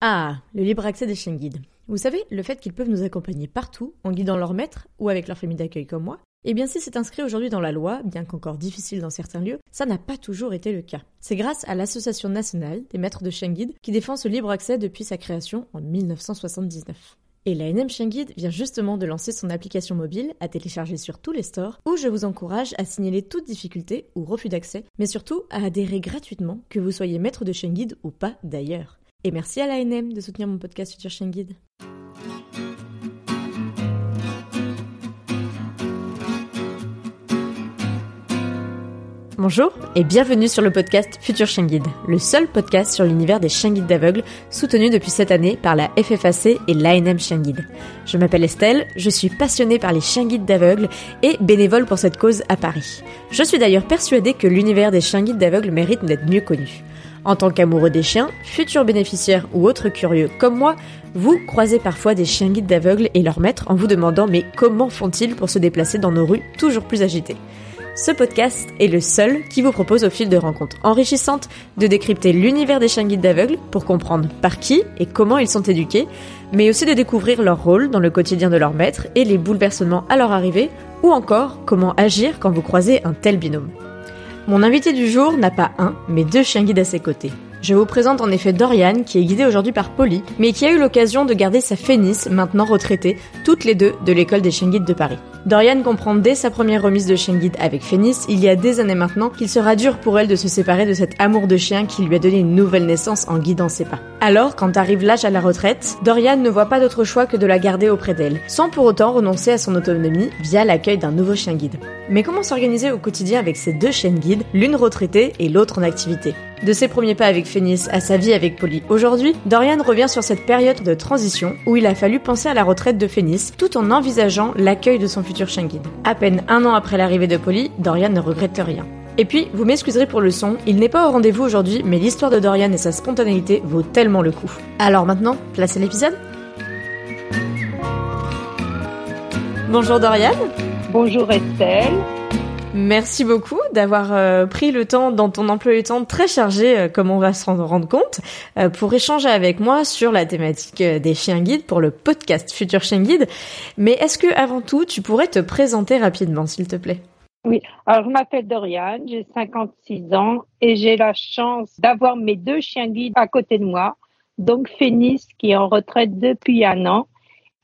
Ah, le libre accès des chiens guides. Vous savez, le fait qu'ils peuvent nous accompagner partout, en guidant leur maître ou avec leur famille d'accueil comme moi, eh bien si c'est inscrit aujourd'hui dans la loi, bien qu'encore difficile dans certains lieux, ça n'a pas toujours été le cas. C'est grâce à l'Association nationale des maîtres de chiens qui défend ce libre accès depuis sa création en 1979. Et la NM Chien Guide vient justement de lancer son application mobile à télécharger sur tous les stores où je vous encourage à signaler toute difficulté ou refus d'accès, mais surtout à adhérer gratuitement que vous soyez maître de chien ou pas d'ailleurs. Et merci à l'ANM de soutenir mon podcast Future Chien Guide. Bonjour et bienvenue sur le podcast Future Chien Guide, le seul podcast sur l'univers des chiens guides d'aveugles soutenu depuis cette année par la FFAC et l'ANM Chien Guide. Je m'appelle Estelle, je suis passionnée par les chiens guides d'aveugles et bénévole pour cette cause à Paris. Je suis d'ailleurs persuadée que l'univers des chiens guides d'aveugles mérite d'être mieux connu. En tant qu'amoureux des chiens, futurs bénéficiaires ou autres curieux comme moi, vous croisez parfois des chiens guides d'aveugles et leurs maîtres en vous demandant mais comment font-ils pour se déplacer dans nos rues toujours plus agitées? Ce podcast est le seul qui vous propose au fil de rencontres enrichissantes de décrypter l'univers des chiens guides d'aveugles pour comprendre par qui et comment ils sont éduqués, mais aussi de découvrir leur rôle dans le quotidien de leur maître et les bouleversements à leur arrivée, ou encore comment agir quand vous croisez un tel binôme. Mon invité du jour n'a pas un, mais deux chiens guides à ses côtés. Je vous présente en effet Dorian, qui est guidée aujourd'hui par Polly, mais qui a eu l'occasion de garder sa Fénice, maintenant retraitée, toutes les deux de l'école des chiens guides de Paris. Dorian comprend dès sa première remise de chien guide avec Fénice, il y a des années maintenant, qu'il sera dur pour elle de se séparer de cet amour de chien qui lui a donné une nouvelle naissance en guidant ses pas. Alors, quand arrive l'âge à la retraite, Dorian ne voit pas d'autre choix que de la garder auprès d'elle, sans pour autant renoncer à son autonomie via l'accueil d'un nouveau chien guide. Mais comment s'organiser au quotidien avec ces deux chiens guides, l'une retraitée et l'autre en activité? De ses premiers pas avec Phénis à sa vie avec Polly aujourd'hui, Dorian revient sur cette période de transition où il a fallu penser à la retraite de Phénis tout en envisageant l'accueil de son futur guide. À peine un an après l'arrivée de Polly, Dorian ne regrette rien. Et puis, vous m'excuserez pour le son, il n'est pas au rendez-vous aujourd'hui, mais l'histoire de Dorian et sa spontanéité vaut tellement le coup. Alors maintenant, place à l'épisode Bonjour Dorian Bonjour Estelle Merci beaucoup d'avoir euh, pris le temps dans ton emploi du temps très chargé, euh, comme on va s'en rendre compte, euh, pour échanger avec moi sur la thématique des chiens guides pour le podcast Futur Chien Guide. Mais est-ce que avant tout, tu pourrais te présenter rapidement, s'il te plaît? Oui, alors je m'appelle Doriane, j'ai 56 ans et j'ai la chance d'avoir mes deux chiens guides à côté de moi. Donc Phénis qui est en retraite depuis un an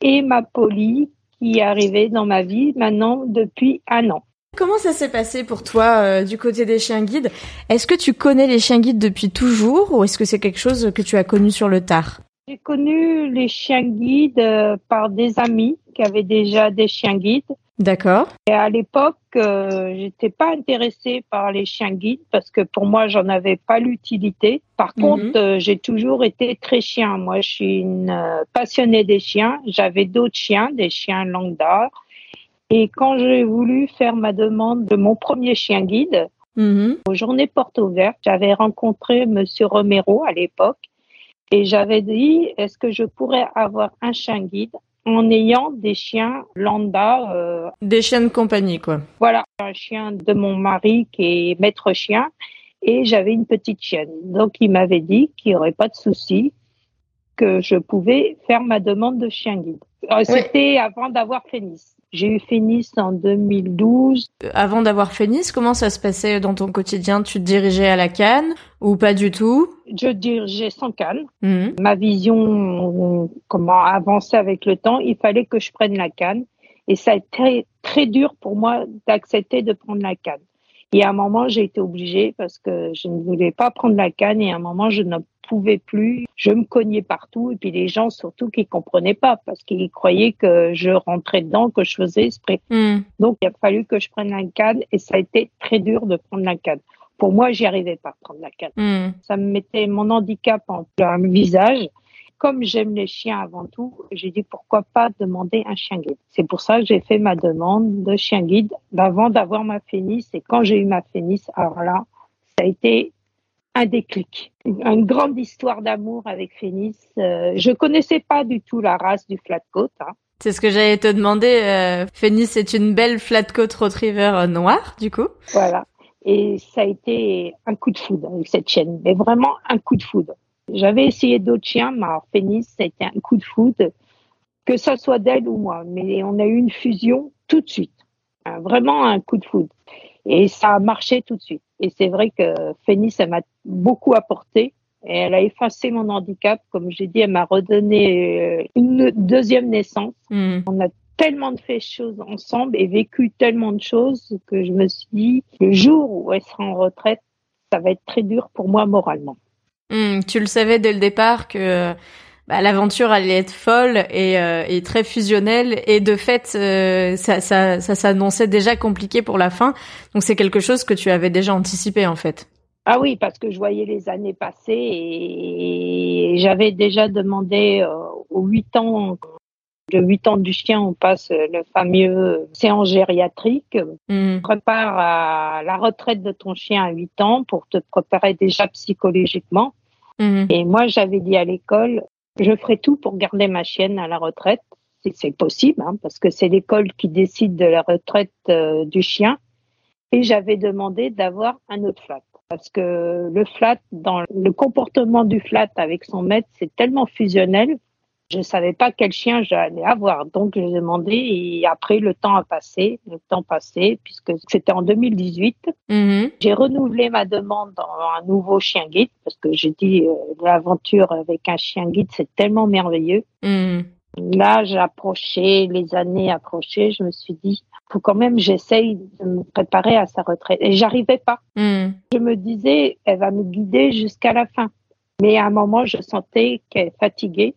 et ma Polly qui est arrivée dans ma vie maintenant depuis un an. Comment ça s'est passé pour toi euh, du côté des chiens guides? Est-ce que tu connais les chiens guides depuis toujours ou est-ce que c'est quelque chose que tu as connu sur le tard? J'ai connu les chiens guides euh, par des amis qui avaient déjà des chiens guides. D'accord. Et à l'époque, euh, j'étais pas intéressée par les chiens guides parce que pour moi, j'en avais pas l'utilité. Par mhm. contre, j'ai toujours été très chien. Moi, je suis une passionnée des chiens. J'avais d'autres chiens, des chiens d'art. Et quand j'ai voulu faire ma demande de mon premier chien guide, aux journées portes ouvertes, j'avais rencontré Monsieur Romero à l'époque et j'avais dit est-ce que je pourrais avoir un chien guide en ayant des chiens lambda. Euh, des chiens de compagnie, quoi. Voilà, un chien de mon mari qui est maître chien et j'avais une petite chienne. Donc il m'avait dit qu'il n'y aurait pas de souci, que je pouvais faire ma demande de chien guide. Euh, c'était avant d'avoir Phénis. J'ai eu Phénis en 2012. Avant d'avoir Phénis, comment ça se passait dans ton quotidien? Tu te dirigeais à la canne ou pas du tout? Je dirigeais sans canne. Mhm. Ma vision, comment avancer avec le temps, il fallait que je prenne la canne. Et ça a été très, très dur pour moi d'accepter de prendre la canne. Et à un moment, j'ai été obligée parce que je ne voulais pas prendre la canne et à un moment, je ne pouvais plus. Je me cognais partout et puis les gens surtout qui comprenaient pas parce qu'ils croyaient que je rentrais dedans, que je faisais esprit. Hmm. Donc il a fallu que je prenne la canne et ça a été très dur de prendre la canne. Pour moi, j'y arrivais pas à prendre la canne. Hmm. Ça me mettait mon handicap en plein visage. Comme j'aime les chiens avant tout, j'ai dit pourquoi pas demander un chien guide. C'est pour ça que j'ai fait ma demande de chien guide avant d'avoir ma fénice. Et quand j'ai eu ma fénice, alors là, ça a été un déclic, une grande histoire d'amour avec Phénis. Euh, je connaissais pas du tout la race du flatcoat. Hein. C'est ce que j'allais te demander. Euh, Phénis est une belle flatcoat retriever euh, noire, du coup. Voilà. Et ça a été un coup de foudre avec cette chienne, mais vraiment un coup de foudre. J'avais essayé d'autres chiens, mais alors Phénis, c'était un coup de foudre, que ça soit d'elle ou moi. Mais on a eu une fusion tout de suite. Vraiment un coup de foudre. Et ça a marché tout de suite. Et c'est vrai que Phénis, elle m'a beaucoup apporté. Et elle a effacé mon handicap. Comme j'ai dit, elle m'a redonné euh, une deuxième naissance. Hmm. On a tellement de fait choses ensemble et vécu tellement de choses que je me suis dit, le jour où elle sera en retraite, ça va être très dur pour moi moralement. Hmm, tu le savais dès le départ que bah, l'aventure allait être folle et, euh, et, très fusionnelle et de fait euh, ça, ça, ça s'annonçait déjà compliqué pour la fin donc c'est quelque chose que tu avais déjà anticipé en fait ah oui parce que je voyais les années passer et j'avais déjà demandé euh, aux huit ans de 8 ans du chien, on passe le fameux séance gériatrique. Mmh. Prépare à la retraite de ton chien à 8 ans pour te préparer déjà psychologiquement. Mmh. Et moi, j'avais dit à l'école, je ferai tout pour garder ma chienne à la retraite, si c'est possible, hein, parce que c'est l'école qui décide de la retraite euh, du chien. Et j'avais demandé d'avoir un autre flat. Parce que le flat, dans le comportement du flat avec son maître, c'est tellement fusionnel je ne savais pas quel chien j'allais avoir. Donc, j'ai demandé et après, le temps a passé, le temps passé, puisque c'était en 2018. Mm-hmm. J'ai renouvelé ma demande dans un nouveau chien guide parce que j'ai dit euh, l'aventure avec un chien guide, c'est tellement merveilleux. Mm-hmm. Là, j'ai approché, les années approchaient, je me suis dit, faut quand même j'essaye de me préparer à sa retraite. Et j'arrivais pas. Mm-hmm. Je me disais, elle va me guider jusqu'à la fin. Mais à un moment, je sentais qu'elle est fatiguée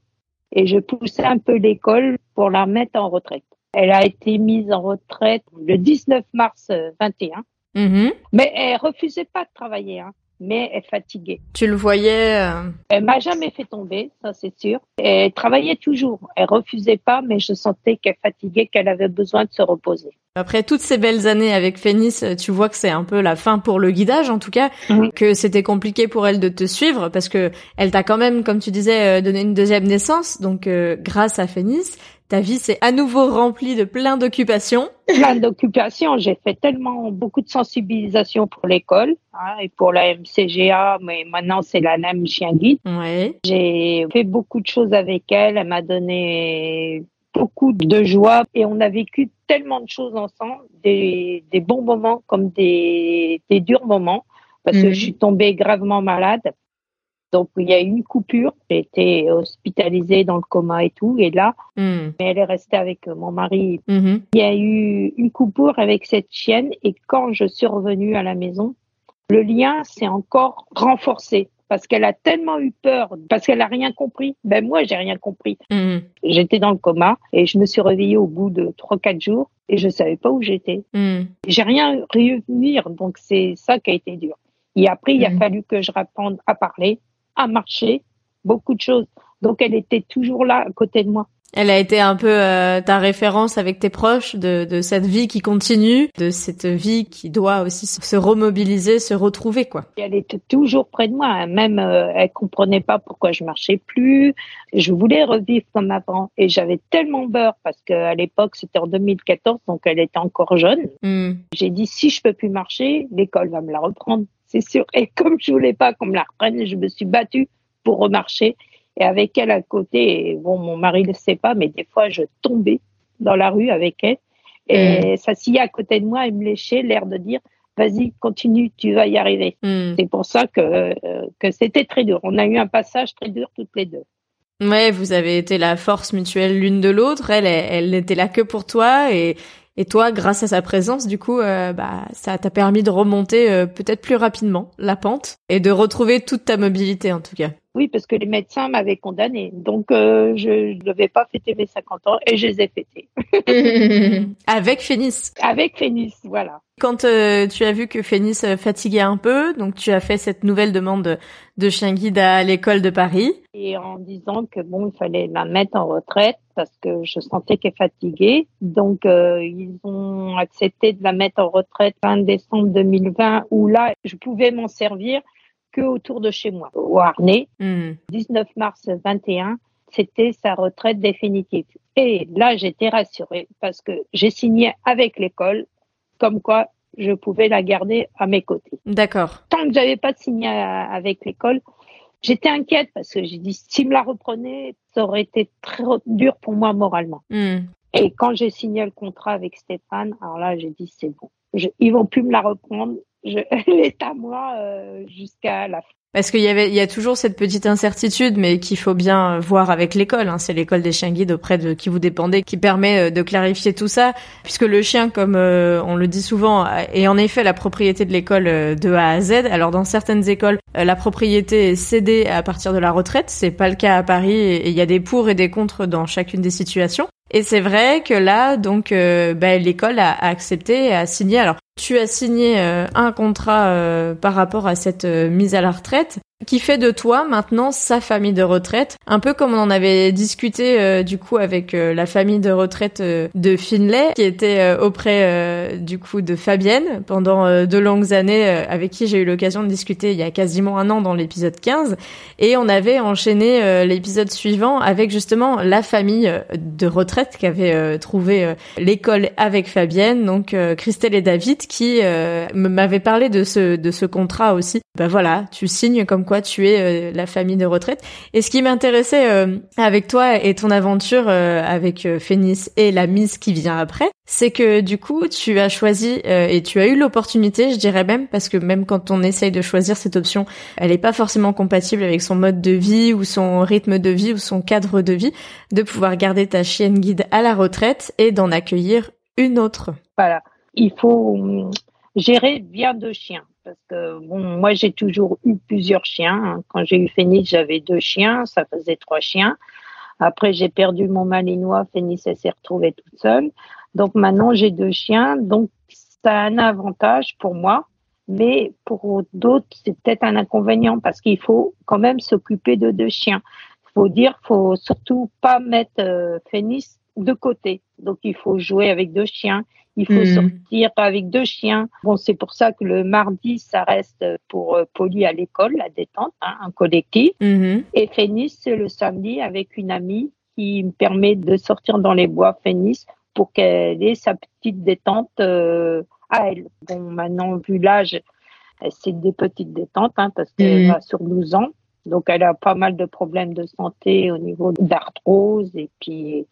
et je poussais un peu l'école pour la mettre en retraite. Elle a été mise en retraite le 19 mars 21, mm-hmm. mais elle refusait pas de travailler. Hein mais elle fatiguée. Tu le voyais euh... Elle m'a jamais fait tomber, ça c'est sûr. Elle travaillait toujours. Elle refusait pas, mais je sentais qu'elle fatiguait, qu'elle avait besoin de se reposer. Après toutes ces belles années avec Phénis, tu vois que c'est un peu la fin pour le guidage en tout cas, que c'était compliqué pour elle de te suivre parce que elle t'a quand même, comme tu disais, euh, donné une deuxième naissance. Donc euh, grâce à Phénis, ta vie s'est à nouveau remplie de plein d'occupations. Plein d'occupations. J'ai fait tellement beaucoup de sensibilisation pour l'école hein, et pour la MCGA, mais maintenant c'est la NAM Chien Guide. Ouais. J'ai fait beaucoup de choses avec elle. Elle m'a donné beaucoup de joie et on a vécu tellement de choses ensemble, des, des bons moments comme des, des durs moments, parce que mhm. je suis tombée gravement malade. Donc il y a eu une coupure, j'ai été hospitalisée dans le coma et tout, et là, hmm. mais elle est restée avec mon mari. Mm-hmm. Il y a eu une coupure avec cette chienne, et quand je suis revenue à la maison, le lien s'est encore renforcé parce qu'elle a tellement eu peur, parce qu'elle a rien compris. Ben moi, j'ai rien compris. Mm-hmm. J'étais dans le coma et je me suis réveillée au bout de trois quatre jours et je savais pas où j'étais. Mm. J'ai rien revenir, donc c'est ça qui a été dur. Et après, il a mm. fallu que je réponde à parler à marcher, beaucoup de choses. Donc elle était toujours là à côté de moi. Elle a été un peu euh, ta référence avec tes proches de, de, cette vie qui continue, de cette vie qui doit aussi se remobiliser, se retrouver quoi. Elle était toujours près de moi, hein. même euh, elle comprenait pas pourquoi je marchais plus. Je voulais revivre comme avant et j'avais tellement peur parce qu'à l'époque c'était en 2014 donc elle était encore jeune. Hmm. J'ai dit si je peux plus marcher, l'école va me la reprendre c'est sûr. Et comme je voulais pas qu'on me la reprenne, je me suis battue pour remarcher. Et avec elle à côté, bon, mon mari ne le sait pas, mais des fois, je tombais dans la rue avec elle. Et mm. s'asseyait à côté de moi et me léchait, l'air de dire, vas-y, continue, tu vas y arriver. Mm. C'est pour ça que, que c'était très dur. On a eu un passage très dur toutes les deux. Ouais, vous avez été la force mutuelle l'une de l'autre. Elle, elle n'était là que pour toi et, et toi, grâce à sa présence, du coup, euh, bah, ça t'a permis de remonter euh, peut-être plus rapidement la pente et de retrouver toute ta mobilité en tout cas. Oui, parce que les médecins m'avaient condamné. Donc, euh, je ne devais pas fêter mes 50 ans et je les ai fêtés. Avec Phénis. Avec Phénis, voilà. Quand euh, tu as vu que Phénis euh, fatiguait un peu, donc tu as fait cette nouvelle demande de, chien guide à l'école de Paris. Et en disant que bon, il fallait la mettre en retraite parce que je sentais qu'elle fatiguait. Donc, ils ont accepté de la mettre en retraite fin décembre 2020 où là, je pouvais m'en servir autour de chez moi, au Harnais. 19 hmm. mars 21, c'était sa retraite définitive. Et là, j'étais rassurée parce que j'ai signé avec l'école comme quoi je pouvais la garder à mes côtés. D'accord. Tant que j'avais pas signé avec l'école, J'étais inquiète parce que j'ai dit, s'il me la reprenait, ça aurait été très dur pour moi moralement. Hmm. Et quand j'ai signé le contrat avec Stéphane, alors là, j'ai dit, c'est bon. Je, ils vont plus me la reprendre. Est à moi euh, jusqu'à la fin. Parce qu'il y avait, il y a toujours cette petite incertitude, mais qu'il faut bien voir avec l'école. Hein. C'est l'école des chiens guides auprès de qui vous dépendez qui permet euh, de clarifier tout ça, puisque le chien, comme euh, on le dit souvent, est en effet la propriété de l'école de A à Z. Alors dans certaines écoles, la propriété est cédée à partir de la retraite. C'est pas le cas à Paris, et il y a des pour et des contre dans chacune des situations. Et c'est vrai que là, donc, euh, bah, l'école a, accepté et a signé. Alors, tu as signé euh, un contrat euh, par rapport à cette mise à la retraite qui fait de toi maintenant sa famille de retraite, un peu comme on en avait discuté euh, du coup avec euh, la famille de retraite euh, de Finlay, qui était auprès du coup de Fabienne pendant de longues années, avec qui j'ai eu l'occasion de discuter il y a quasiment un an dans l'épisode 15, et on avait enchaîné l'épisode suivant avec justement la famille de retraite qui avait trouvé l'école avec Fabienne, donc Christelle et David, qui m'avaient parlé de ce de ce contrat aussi. Ben voilà, tu signes comme quoi tu es euh, la famille de retraite. Et ce qui m'intéressait euh, avec toi et ton aventure euh, avec Phoenix et la mise qui vient après, c'est que du coup tu as choisi et tu as eu l'opportunité, je dirais même, parce que même quand on essaye de choisir cette option, elle n'est pas forcément compatible avec son mode de vie ou son rythme de vie ou son cadre de vie, de pouvoir garder ta chienne guide à la retraite et d'en accueillir une autre. Voilà, il faut hum, gérer bien deux chiens parce que bon, moi j'ai toujours eu plusieurs chiens. Hein. Quand j'ai eu Phoenix, j'avais deux chiens, ça faisait trois chiens. Après j'ai perdu mon malinois, elle s'est retrouvée toute seule. Donc maintenant j'ai deux chiens, donc ça a un avantage pour moi, mais pour d'autres c'est peut-être un inconvénient parce qu'il faut quand même s'occuper de deux chiens. Faut dire, faut surtout pas mettre euh, Phoenix de côté. Donc il faut jouer avec deux chiens, il faut hmm. sortir avec deux chiens. Bon, c'est pour ça que le mardi, ça reste pour euh, Polly à l'école, la détente, hein, un collectif. Hmm. Et Phénis, c'est le samedi avec une amie qui me permet de sortir dans les bois Phénis pour qu'elle ait sa petite détente euh, à elle. Bon, maintenant, vu l'âge, c'est des petites détentes hein, parce qu'elle a hmm. sur 12 ans. Donc, elle a pas mal de problèmes de santé au niveau d'arthrose et puis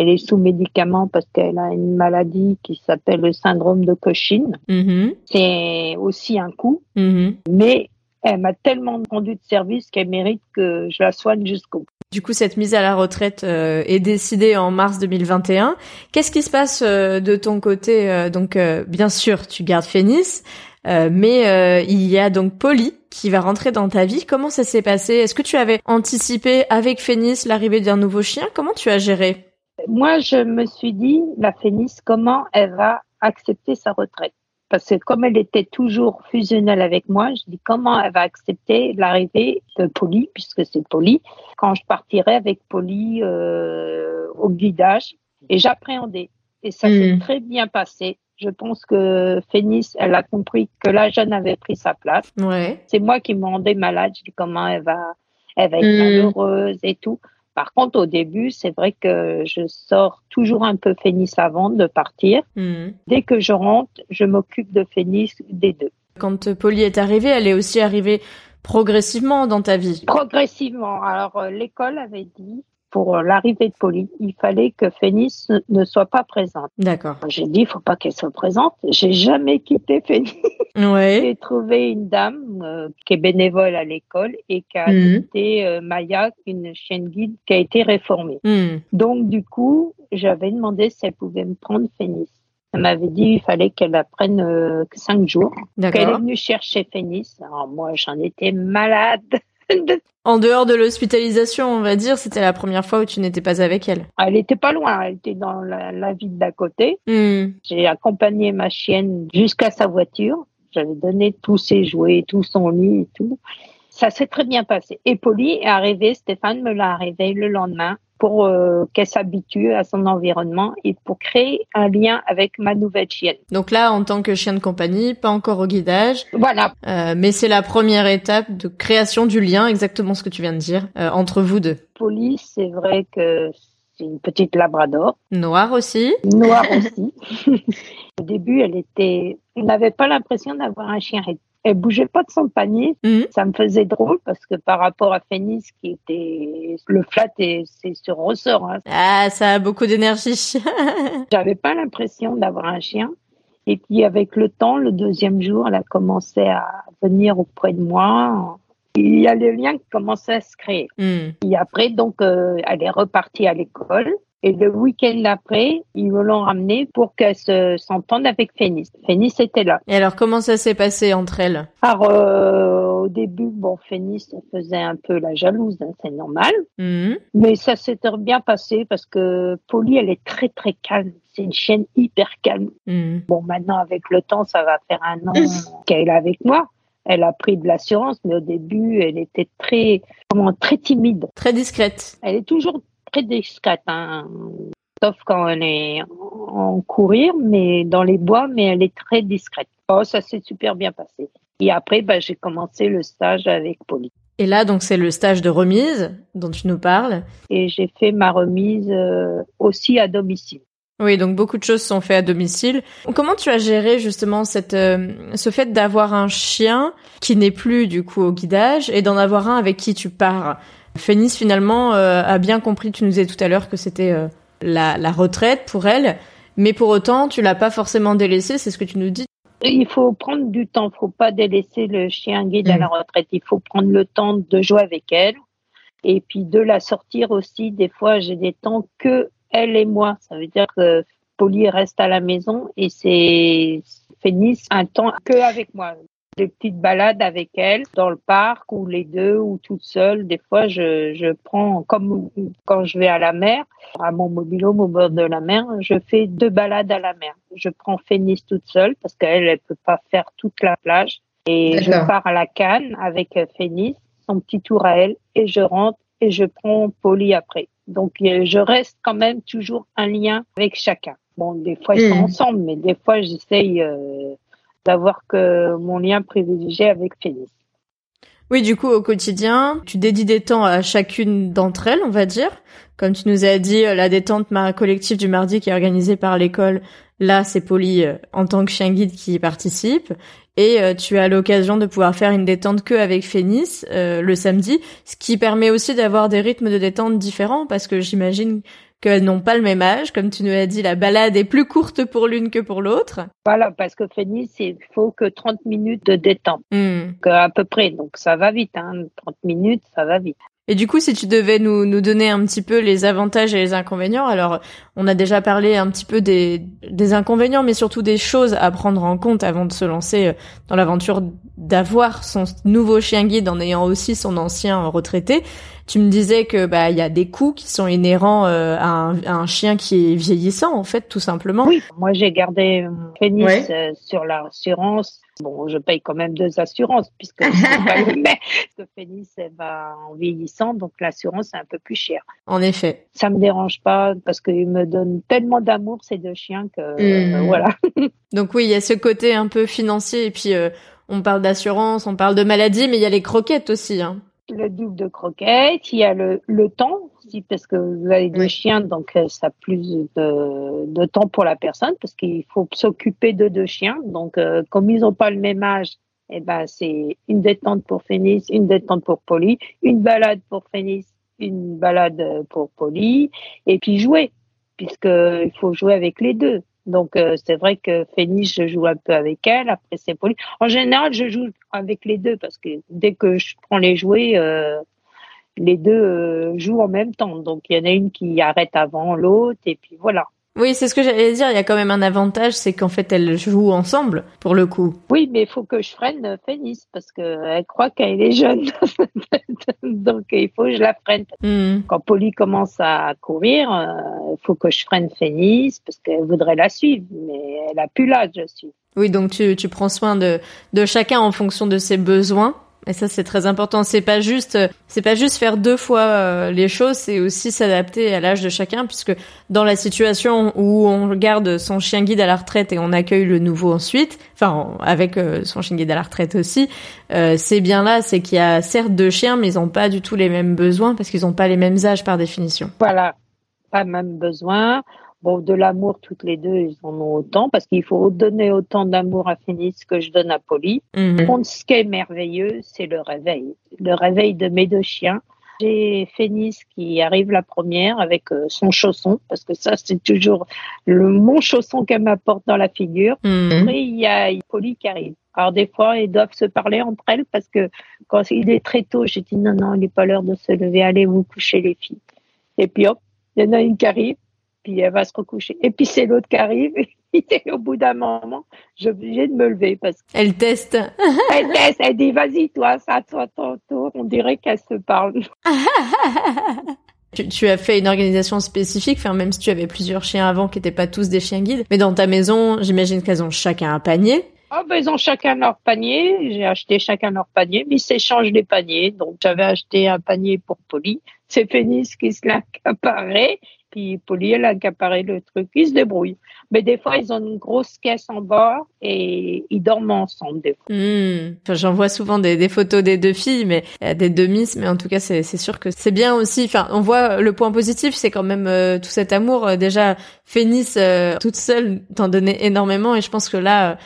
elle est sous médicament parce qu'elle a une maladie qui s'appelle le syndrome de Cushing. Mm-hmm. C'est aussi un coup, mm-hmm. mais elle m'a tellement rendu de service qu'elle mérite que je la soigne jusqu'au bout. Du coup, cette mise à la retraite euh, est décidée en mars 2021. Qu'est-ce qui se passe euh, de ton côté euh, Donc, bien sûr, tu gardes Phénis, mais il y a donc Polly qui va rentrer dans ta vie. Comment ça s'est passé? Est-ce que tu avais anticipé avec Phénis l'arrivée d'un nouveau chien? Comment tu as géré? Moi, je me suis dit, la Phénix, comment elle va accepter sa retraite? Parce que comme elle était toujours fusionnelle avec moi, je dis comment elle va accepter l'arrivée de Polly, puisque c'est Polly, quand je partirai avec Polly euh, au guidage. Et j'appréhendais. Et ça s'est hmm. très bien passé. Je pense que Phénix, elle a compris que la jeune avait pris sa place. Ouais. C'est moi qui me rendais malade. Je dis comment elle va, elle va être hmm. malheureuse et tout. Par contre, au début, c'est vrai que je sors toujours un peu Phénix avant de partir. Hmm. Dès que je rentre, je m'occupe de Phénix des deux. Quand Polly est arrivée, elle est aussi arrivée progressivement dans ta vie Progressivement. Alors, euh, l'école avait dit pour l'arrivée de Polly, il fallait que Phénix ne soit pas présente. D'accord. J'ai dit, il faut pas qu'elle soit présente. J'ai jamais quitté Phénix. Ouais. J'ai trouvé une dame euh, qui est bénévole à l'école et qui a mmh. euh, Maya, une chienne guide qui a été réformée. Mhm. Donc, du coup, j'avais demandé si elle pouvait me prendre Phénix. Elle m'avait dit qu'il fallait qu'elle apprenne euh, cinq jours. Qu'elle est venue chercher Phénix. Alors moi, j'en étais malade. En dehors de l'hospitalisation, on va dire, c'était la première fois où tu n'étais pas avec elle. Elle était pas loin, elle était dans la, ville d'à côté. Hmm. J'ai accompagné ma chienne jusqu'à sa voiture. J'avais donné tous ses jouets, tout son lit et tout. Ça s'est très bien passé. Et Polly est arrivée, Stéphane me l'a arrivé le lendemain pour euh, qu'elle s'habitue à son environnement et pour créer un lien avec ma nouvelle chienne. Donc là, en tant que chien de compagnie, pas encore au guidage. Voilà. Euh, mais c'est la première étape de création du lien, exactement ce que tu viens de dire, euh, entre vous deux. Polly, c'est vrai que c'est une petite labrador. Noire aussi. Noire aussi. Au début, elle était, on n'avait pas l'impression d'avoir un chien Elle bougeait pas de son panier. Mhm. Ça me faisait drôle parce que par rapport à Phénis qui était le flat et c'est sur ressort. Hein. Ah, ça a beaucoup d'énergie. J'avais pas l'impression d'avoir un chien. Et puis avec le temps, le deuxième jour, elle a commencé à venir auprès de moi. Il y a le lien qui commençait à se créer. Mhm. Et après, donc, euh, elle est repartie à l'école. Et le week-end d'après, ils me l'ont ramenée pour qu'elle s'entende avec Phénis. Phénis était là. Et alors, comment ça s'est passé entre elles? Alors, euh, au début, bon, Phénis faisait un peu la jalouse, hein, c'est normal. Mhm. Mais ça s'est bien passé parce que Polly, elle est très, très calme. C'est une chienne hyper calme. Mhm. Bon, maintenant, avec le temps, ça va faire un an qu'elle est avec moi. Elle a pris de l'assurance, mais au début, elle était très, comment, très timide. Très discrète. Elle est toujours très discrète, hein. sauf quand elle est en courir, mais dans les bois, mais elle est très discrète. Oh, ça s'est super bien passé. Et après, bah, j'ai commencé le stage avec Polly. Et là, donc, c'est le stage de remise dont tu nous parles. Et j'ai fait ma remise euh, aussi à domicile. Oui, donc beaucoup de choses sont faites à domicile. Comment tu as géré justement cette, euh, ce fait d'avoir un chien qui n'est plus du coup au guidage et d'en avoir un avec qui tu pars? Phénis finalement euh, a bien compris, tu nous disais tout à l'heure que c'était euh, la, la, retraite pour elle, mais pour autant tu l'as pas forcément délaissé, c'est ce que tu nous dis. Il faut prendre du temps, faut pas délaisser le chien guide à la mm. retraite, il faut prendre le temps de jouer avec elle et puis de la sortir aussi. Des fois j'ai des temps que elle et moi, ça veut dire que Polly reste à la maison et c'est Phénis un temps que avec moi des petites balades avec elle dans le parc ou les deux ou toute seule. Des fois, je, je prends, comme quand je vais à la mer, à mon mobilhome au bord de la mer, je fais deux balades à la mer. Je prends Phénis toute seule parce qu'elle, elle peut pas faire toute la plage. Et je pars à la canne avec Phénis, son petit tour à elle, et je rentre et je prends Polly après. Donc, je reste quand même toujours un lien avec chacun. Bon, des fois, ils sont hmm. ensemble, mais des fois, j'essaye euh, d'avoir que mon lien privilégié avec Phénis. Oui, du coup, au quotidien, tu dédies des temps à chacune d'entre elles, on va dire. Comme tu nous as dit, la détente collective du mardi qui est organisée par l'école, là, c'est Polly euh, en tant que chien guide qui y participe. Et euh, tu as l'occasion de pouvoir faire une détente que avec Phénis euh, le samedi, ce qui permet aussi d'avoir des rythmes de détente différents, parce que j'imagine qu'elles n'ont pas le même âge. Comme tu nous as dit, la balade est plus courte pour l'une que pour l'autre. Voilà, parce que Phoenix, il faut que 30 minutes de détente. Hmm. À peu près. Donc ça va vite, hein. 30 minutes, ça va vite. Et du coup, si tu devais nous, nous donner un petit peu les avantages et les inconvénients, alors on a déjà parlé un petit peu des, des inconvénients, mais surtout des choses à prendre en compte avant de se lancer euh, dans l'aventure d'avoir son nouveau chien guide en ayant aussi son ancien retraité. Tu me disais que bah il y a des coûts qui sont inhérents euh, à, un, chien qui est vieillissant en fait tout simplement. Oui, moi j'ai gardé Phoenix euh, sur l'assurance. Bon, je paye quand même deux assurances puisque pas le Phoenix va en vieillissant donc l'assurance est un peu plus chère. En effet. Ça me dérange pas parce qu'ils me donnent tellement d'amour ces deux chiens que euh, mmh. voilà. donc oui, il y a ce côté un peu financier et puis on parle d'assurance, on parle de maladie mais il y a les croquettes aussi hein le double de croquettes, il y a le, le temps aussi parce que vous avez deux chiens, donc euh, ça a plus de, de temps pour la personne parce qu'il faut s'occuper de deux chiens. Donc euh, comme ils n'ont pas le même âge, eh ben c'est une détente pour Phénis, une détente pour Polly, une balade pour Phénis, une balade pour Polly, et puis jouer puisqu'il faut jouer avec les deux. Donc euh, c'est vrai que Phoenix, je joue un peu avec elle. Après c'est Polly. En général, je joue avec les deux parce que dès que je prends les jouets, euh, les deux euh, jouent en même temps. Donc il y en a une qui arrête avant l'autre et puis voilà. Oui, c'est ce que j'allais dire. Il y a quand même un avantage, c'est qu'en fait, elles jouent ensemble, pour le coup. Oui, mais il faut que je freine Phénis, parce qu'elle croit qu'elle est jeune. Donc, il faut que je la freine. Hmm. Quand Polly commence à courir, il faut que je freine Phénis, parce qu'elle voudrait la suivre, mais elle a plus l'âge de suivre. Oui, donc tu, tu prends soin de, de chacun en fonction de ses besoins. Et ça, c'est très important. C'est pas juste, c'est pas juste faire deux fois euh, les choses, c'est aussi s'adapter à l'âge de chacun, puisque dans la situation où on garde son chien guide à la retraite et on accueille le nouveau ensuite, enfin avec euh, son chien guide à la retraite aussi, euh, c'est bien là, c'est qu'il y a certes deux chiens, mais ils ont pas du tout les mêmes besoins parce qu'ils ont pas les mêmes âges par définition. Voilà, pas même besoin. Bon, de l'amour, toutes les deux, ils en ont autant parce qu'il faut donner autant d'amour à Phoenix que je donne à Polly. Mhm. Ce qui est merveilleux, c'est le réveil. Le réveil de mes deux chiens. J'ai Phoenix qui arrive la première avec euh, son chausson, parce que ça, c'est toujours le mon chausson qu'elle m'apporte dans la figure. Mhm. Après, il y a Polly qui arrive. Alors des fois, elles doivent se parler entre elles parce que quand il est très tôt, j'ai dit non, non, il n'est pas l'heure de se lever, allez vous coucher les filles. Et puis hop, il y en a une qui arrive, puis elle va se recoucher. Et puis c'est l'autre qui arrive. Et au bout d'un moment, j'ai obligé de me lever parce elle teste. elle teste. Elle dit vas-y toi, ça toi ton tour. On dirait qu'elle se parle. Tu, tu, as fait une organisation spécifique, enfin même si tu avais plusieurs chiens avant qui n'étaient pas tous des chiens guides, mais dans ta maison, j'imagine qu'elles ont chacun un panier. Oh, ben, ils ont chacun leur panier. J'ai acheté chacun leur panier, mais ils s'échangent les paniers. Donc, j'avais acheté un panier pour Polly. C'est Phoenix qui se l'a accaparé puis Polly, elle a accaparé le truc. Ils se débrouillent. Mais des fois, ils ont une grosse caisse en bas et ils dorment ensemble des fois. Hmm. J'en vois souvent des, des, photos des deux filles, mais euh, des deux miss. Mais en tout cas, c'est sûr que c'est bien aussi. Enfin, on voit le point positif, c'est quand même euh, tout cet amour. Euh, déjà, Phénis, toute seule, t'en donnait énormément. Et je pense que là...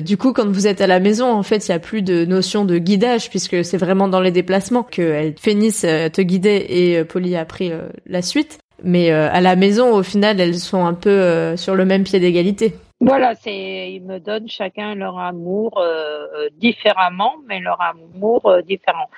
du coup, quand vous êtes à la maison, en fait, il y a plus de notion de guidage puisque c'est vraiment dans les déplacements que Phénis te guidait et Polly a pris la suite. Mais euh, à la maison, au final, elles sont un peu euh, sur le même pied d'égalité. Voilà, c'est ils me donnent chacun leur amour euh, différemment, mais leur amour différent.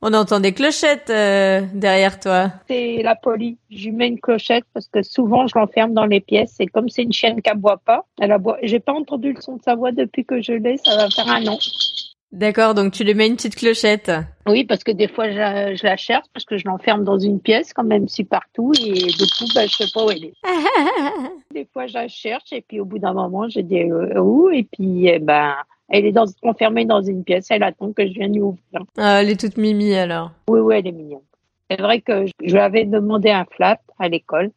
On entend des clochettes derrière toi. C'est la polie. Je mets une clochette parce que souvent je l'enferme dans les pièces. Et comme c'est une chienne qui aboie pas, elle aboie. J'ai pas entendu le son de sa voix depuis que je l'ai. Ça va faire un an. D'accord, donc tu lui mets une petite clochette. Oui, parce que des fois je, la cherche parce que je l'enferme dans une pièce quand même si partout et du coup bah, je sais pas où elle est. des fois je la cherche et puis au bout d'un moment je dis euh, où? Et puis eh ben elle est dans, enfermée dans une pièce, elle attend que je vienne lui ouvrir. Ah, elle est toute mimi alors. Oui, oui, elle est mignonne. C'est vrai que je lui avais demandé un flat à l'école,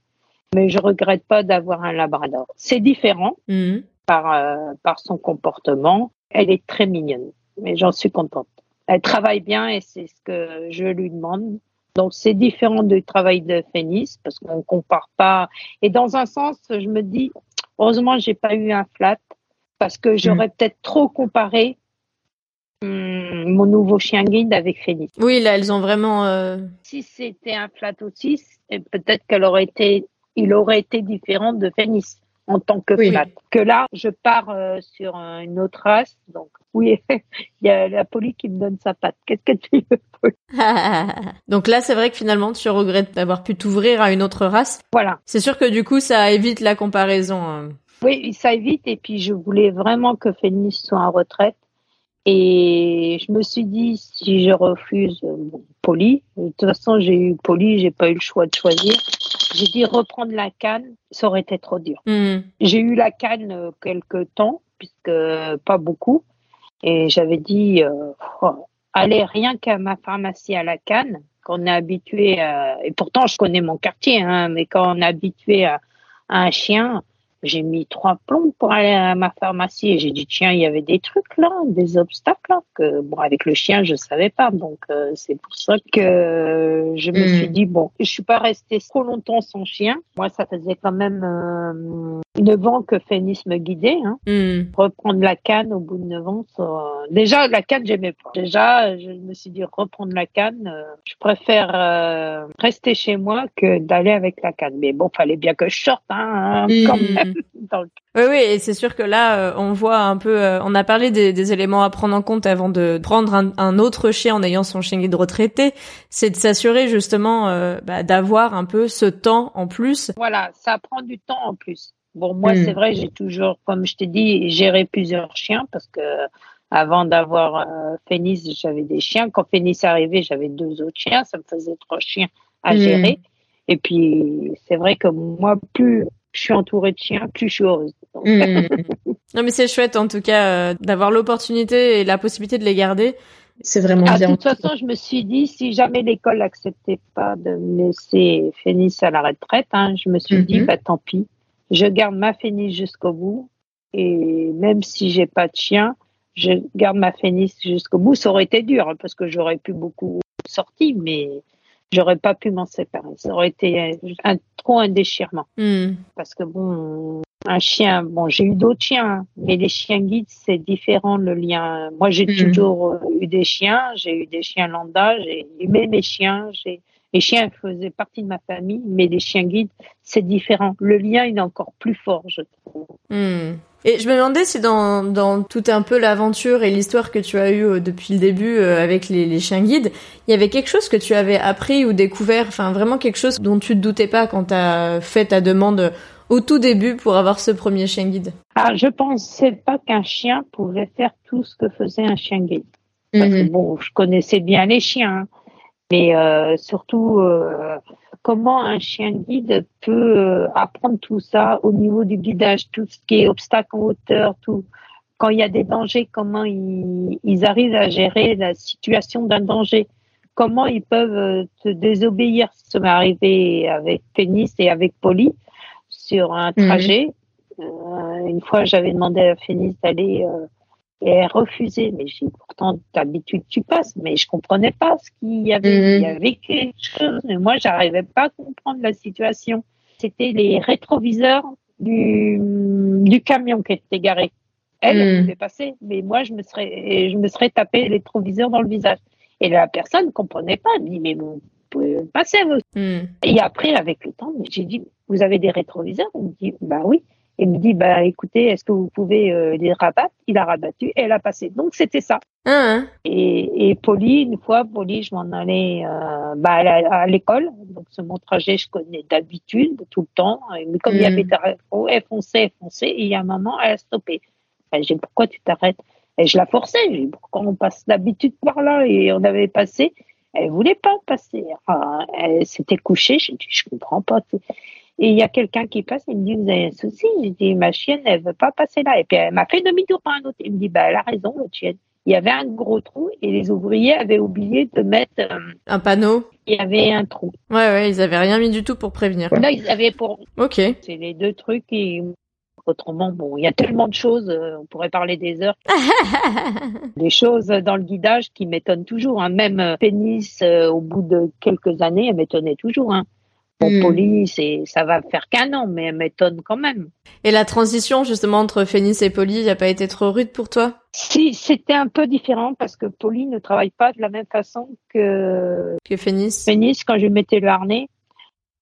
mais je regrette pas d'avoir un labrador. C'est différent mmh. par, euh, par son comportement. Elle est très mignonne mais j'en suis contente. Elle travaille bien et c'est ce que je lui demande. Donc c'est différent du travail de Phoenix parce qu'on compare pas. Et dans un sens, je me dis, heureusement, j'ai pas eu un flat parce que j'aurais mm. peut-être trop comparé hum, mon nouveau chien guide avec Phoenix. Oui, là, elles ont vraiment. Euh, si c'était un flat aussi, peut-être qu'elle aurait été, il aurait été différent de Phoenix en tant que flat. Que là, je pars euh, sur une autre race. Donc, oui, il y a la poli qui me donne sa patte. Qu'est-ce que tu veux Donc là, c'est vrai que finalement, tu regrettes d'avoir pu t'ouvrir à une autre race. Voilà. C'est sûr que du coup, ça évite la comparaison. Hein. Oui, ça évite. Et puis, je voulais vraiment que Phoenix soit en retraite. Et je me suis dit, si je refuse euh, Poli, de toute façon, j'ai eu Poli, j'ai pas eu le choix de choisir. J'ai dit reprendre la canne, ça aurait été trop dur. Hmm. J'ai eu la canne euh, quelques temps, puisque pas beaucoup. Et j'avais dit, euh, oh, allez, rien qu'à ma pharmacie à la canne, qu'on est habitué à, et pourtant je connais mon quartier, hein, mais quand on est habitué à un chien, j'ai mis trois plombs pour aller à ma pharmacie et j'ai dit tiens il y avait des trucs là, des obstacles là que bon avec le chien je savais pas donc euh, c'est pour ça que je me suis hmm. dit bon je suis pas restée trop longtemps sans chien. Moi ça faisait quand même euh, 9 ans que Phénis me guidait. Hein. Hmm. Reprendre la canne au bout de 9 ans, ça... déjà la canne j'aimais pas. Déjà je me suis dit reprendre la canne, euh, je préfère euh, rester chez moi que d'aller avec la canne. Mais bon fallait bien que je sorte hein, quand hmm. Oui, oui, et c'est sûr que là, euh, on voit un peu, euh, on a parlé des, éléments à prendre en compte avant de prendre un, autre chien en ayant son chien guide retraité, c'est de s'assurer justement euh, bah, d'avoir un peu ce temps en plus. Voilà, ça prend du temps en plus. Bon, moi, c'est hmm. vrai, j'ai toujours, comme je t'ai dit, géré plusieurs chiens parce que avant d'avoir Phénis, j'avais des chiens. Quand Phénis est arrivé, j'avais deux autres chiens. Ça me faisait trois chiens à hmm. gérer. Et puis, c'est vrai que moi, plus je suis entourée de chiens, plus je suis heureuse. Mmh. non mais c'est chouette en tout cas euh, d'avoir l'opportunité et la possibilité de les garder. C'est vraiment ah, bien. De toute façon, je me suis dit, si jamais l'école n'acceptait pas de me laisser Phénis à la retraite, hein, je me suis dit, mmh. bah tant pis, je garde ma Phénis jusqu'au bout. Et même si j'ai pas de chien, je garde ma Phénis jusqu'au bout. Ça aurait été dur hein, parce que j'aurais pu beaucoup sortir, mais j'aurais pas pu m'en séparer. Ça aurait été un, trop un déchirement. Hmm. Parce que bon, un chien, bon, j'ai eu d'autres chiens, hein, mais les chiens guides, c'est différent le lien. Moi, j'ai hmm. toujours eu des chiens, j'ai eu des chiens lambda, j'ai aimé mes chiens, j'ai les chiens faisaient partie de ma famille, mais les chiens guides, c'est différent. Le lien, il est encore plus fort, je trouve. Hmm. Et je me demandais si dans, dans tout un peu l'aventure et l'histoire que tu as eue euh, depuis le début euh, avec les, les, chiens guides, il y avait quelque chose que tu avais appris ou découvert, enfin vraiment quelque chose dont tu ne doutais pas quand tu as fait ta demande au tout début pour avoir ce premier chien guide? Ah, je pensais pas qu'un chien pouvait faire tout ce que faisait un chien guide. Parce que mhm. bon, je connaissais bien les chiens, hein. mais euh, surtout comment un chien guide peut euh, apprendre tout ça au niveau du guidage, tout ce qui est obstacle en hauteur, tout. Quand il y a des dangers, comment ils, arrivent à gérer la situation d'un danger? Comment ils peuvent euh, te désobéir? Ça m'est arrivé avec Pénis et avec Polly sur un mhm. trajet. Euh, une fois, j'avais demandé à Pénis d'aller et elle refusait. Mais j'ai pourtant d'habitude tu passes, mais je comprenais pas ce qu'il y avait. Mhm. Il y avait quelque chose. Mais moi, j'arrivais pas à comprendre la situation. C'était les rétroviseurs du, du camion qui était garé. Elle, elle mhm. pouvait passer, mais moi, je me serais, je me serais tapé les rétroviseurs dans le visage. Et la personne ne comprenait pas. Elle me dit, mais vous pouvez passer, vous. Mhm. Et après, avec le temps, j'ai dit, vous avez des rétroviseurs? Elle me dit, bah oui. Il me dit, bah, écoutez, est-ce que vous pouvez euh, les rabattre? Il a rabattu et elle a passé. Donc, c'était ça. Ah, hein. Et, et Polly, une fois, Polly, je m'en allais euh, bah, à, l'école. Donc, ce mon trajet, je connais d'habitude, tout le temps. Mais comme il y avait des oh, elle fonçait, elle fonçait. Et il y a un moment, elle a stoppé. Ben, j'ai dit, pourquoi tu t'arrêtes? Et je la forçais. J'ai dit, pourquoi on passe d'habitude par là Et on avait passé. Elle voulait pas passer. elle s'était couchée. J'ai dit, je comprends pas. Et il y a quelqu'un qui passe, il me dit, vous avez un souci? J'ai dit, ma chienne, elle veut pas passer là. Et puis elle m'a fait demi-tour par un autre. Il me dit, bah, elle a raison, votre chienne. Il y avait un gros trou et les ouvriers avaient oublié de mettre euh, un panneau? Il y avait un trou. Ouais, ouais, ils avaient rien mis du tout pour prévenir. Là, ils avaient pour. Ok. C'est les deux trucs et Autrement, bon, il y a tellement de choses, euh, on pourrait parler des heures. des choses dans le guidage qui m'étonnent toujours. Hein. Même euh, Pénis, au bout de quelques années, elle m'étonnait toujours. Hein. Pour hmm. Polly, ça va faire qu'un an, mais elle m'étonne quand même. Et la transition justement entre Phénis et Polly n'a pas été trop rude pour toi? Si, c'était un peu différent parce que Polly ne travaille pas de la même façon que que. Phénis, quand je mettais le harnais,